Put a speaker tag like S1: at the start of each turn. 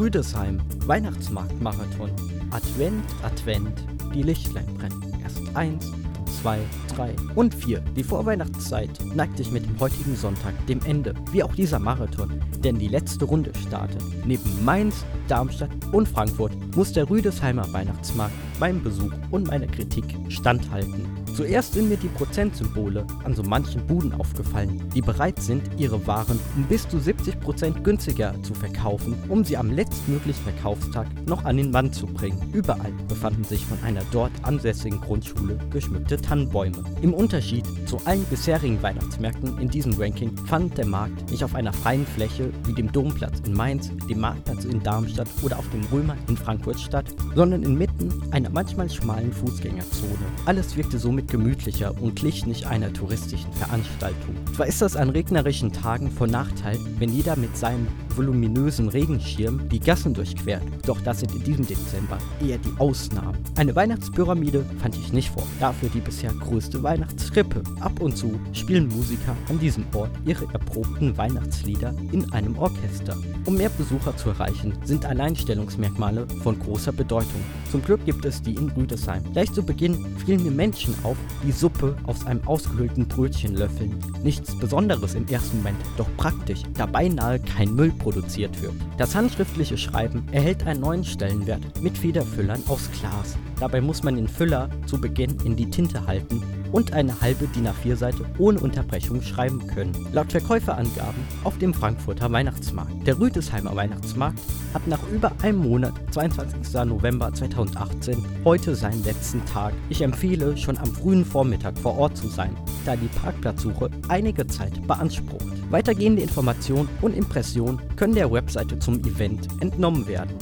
S1: Rüdesheim, Weihnachtsmarktmarathon. Advent, Advent, die Lichtlein brennen. Erst eins, zwei, drei und vier. Die Vorweihnachtszeit neigt sich mit dem heutigen Sonntag dem Ende, wie auch dieser Marathon, denn die letzte Runde startet. Neben Mainz, Darmstadt und Frankfurt muss der Rüdesheimer Weihnachtsmarkt meinem Besuch und meiner Kritik standhalten. Zuerst sind mir die Prozentsymbole an so manchen Buden aufgefallen, die bereit sind, ihre Waren um bis zu 70% günstiger zu verkaufen, um sie am letztmöglichen Verkaufstag noch an den Mann zu bringen. Überall befanden sich von einer dort ansässigen Grundschule geschmückte Tannenbäume. Im Unterschied zu allen bisherigen Weihnachtsmärkten in diesem Ranking fand der Markt nicht auf einer freien Fläche wie dem Domplatz in Mainz, dem Marktplatz in Darmstadt oder auf dem Römer in Frankfurt statt, sondern inmitten einer manchmal schmalen Fußgängerzone. Alles wirkte somit gemütlicher und glich nicht einer touristischen Veranstaltung. Zwar ist das an regnerischen Tagen von Nachteil, wenn jeder mit seinem voluminösen Regenschirm die Gassen durchquert, doch das sind in diesem Dezember eher die Ausnahmen. Eine Weihnachtspyramide fand ich nicht vor, dafür die bisher größte Weihnachtskrippe. Ab und zu spielen Musiker an diesem Ort ihre erprobten Weihnachtslieder in einem Orchester. Um mehr Besucher zu erreichen, sind Alleinstellungsmerkmale von großer Bedeutung. Zum Glück gibt es die in Rüdesheim. Gleich zu Beginn fielen mir Menschen auf, die Suppe aus einem ausgehöhlten Brötchen löffeln. Nichts Besonderes im ersten Moment, doch praktisch, da beinahe kein Müll produziert wird. Das handschriftliche Schreiben erhält einen neuen Stellenwert mit Federfüllern aus Glas. Dabei muss man den Füller zu Beginn in die Tinte halten und eine halbe DIN A4-Seite ohne Unterbrechung schreiben können. Laut Verkäuferangaben auf dem Frankfurter Weihnachtsmarkt. Der Rüdesheimer Weihnachtsmarkt hat nach über einem Monat, 22. November 2018, heute seinen letzten Tag. Ich empfehle, schon am frühen Vormittag vor Ort zu sein, da die Parkplatzsuche einige Zeit beansprucht. Weitergehende Informationen und Impressionen können der Webseite zum Event entnommen werden.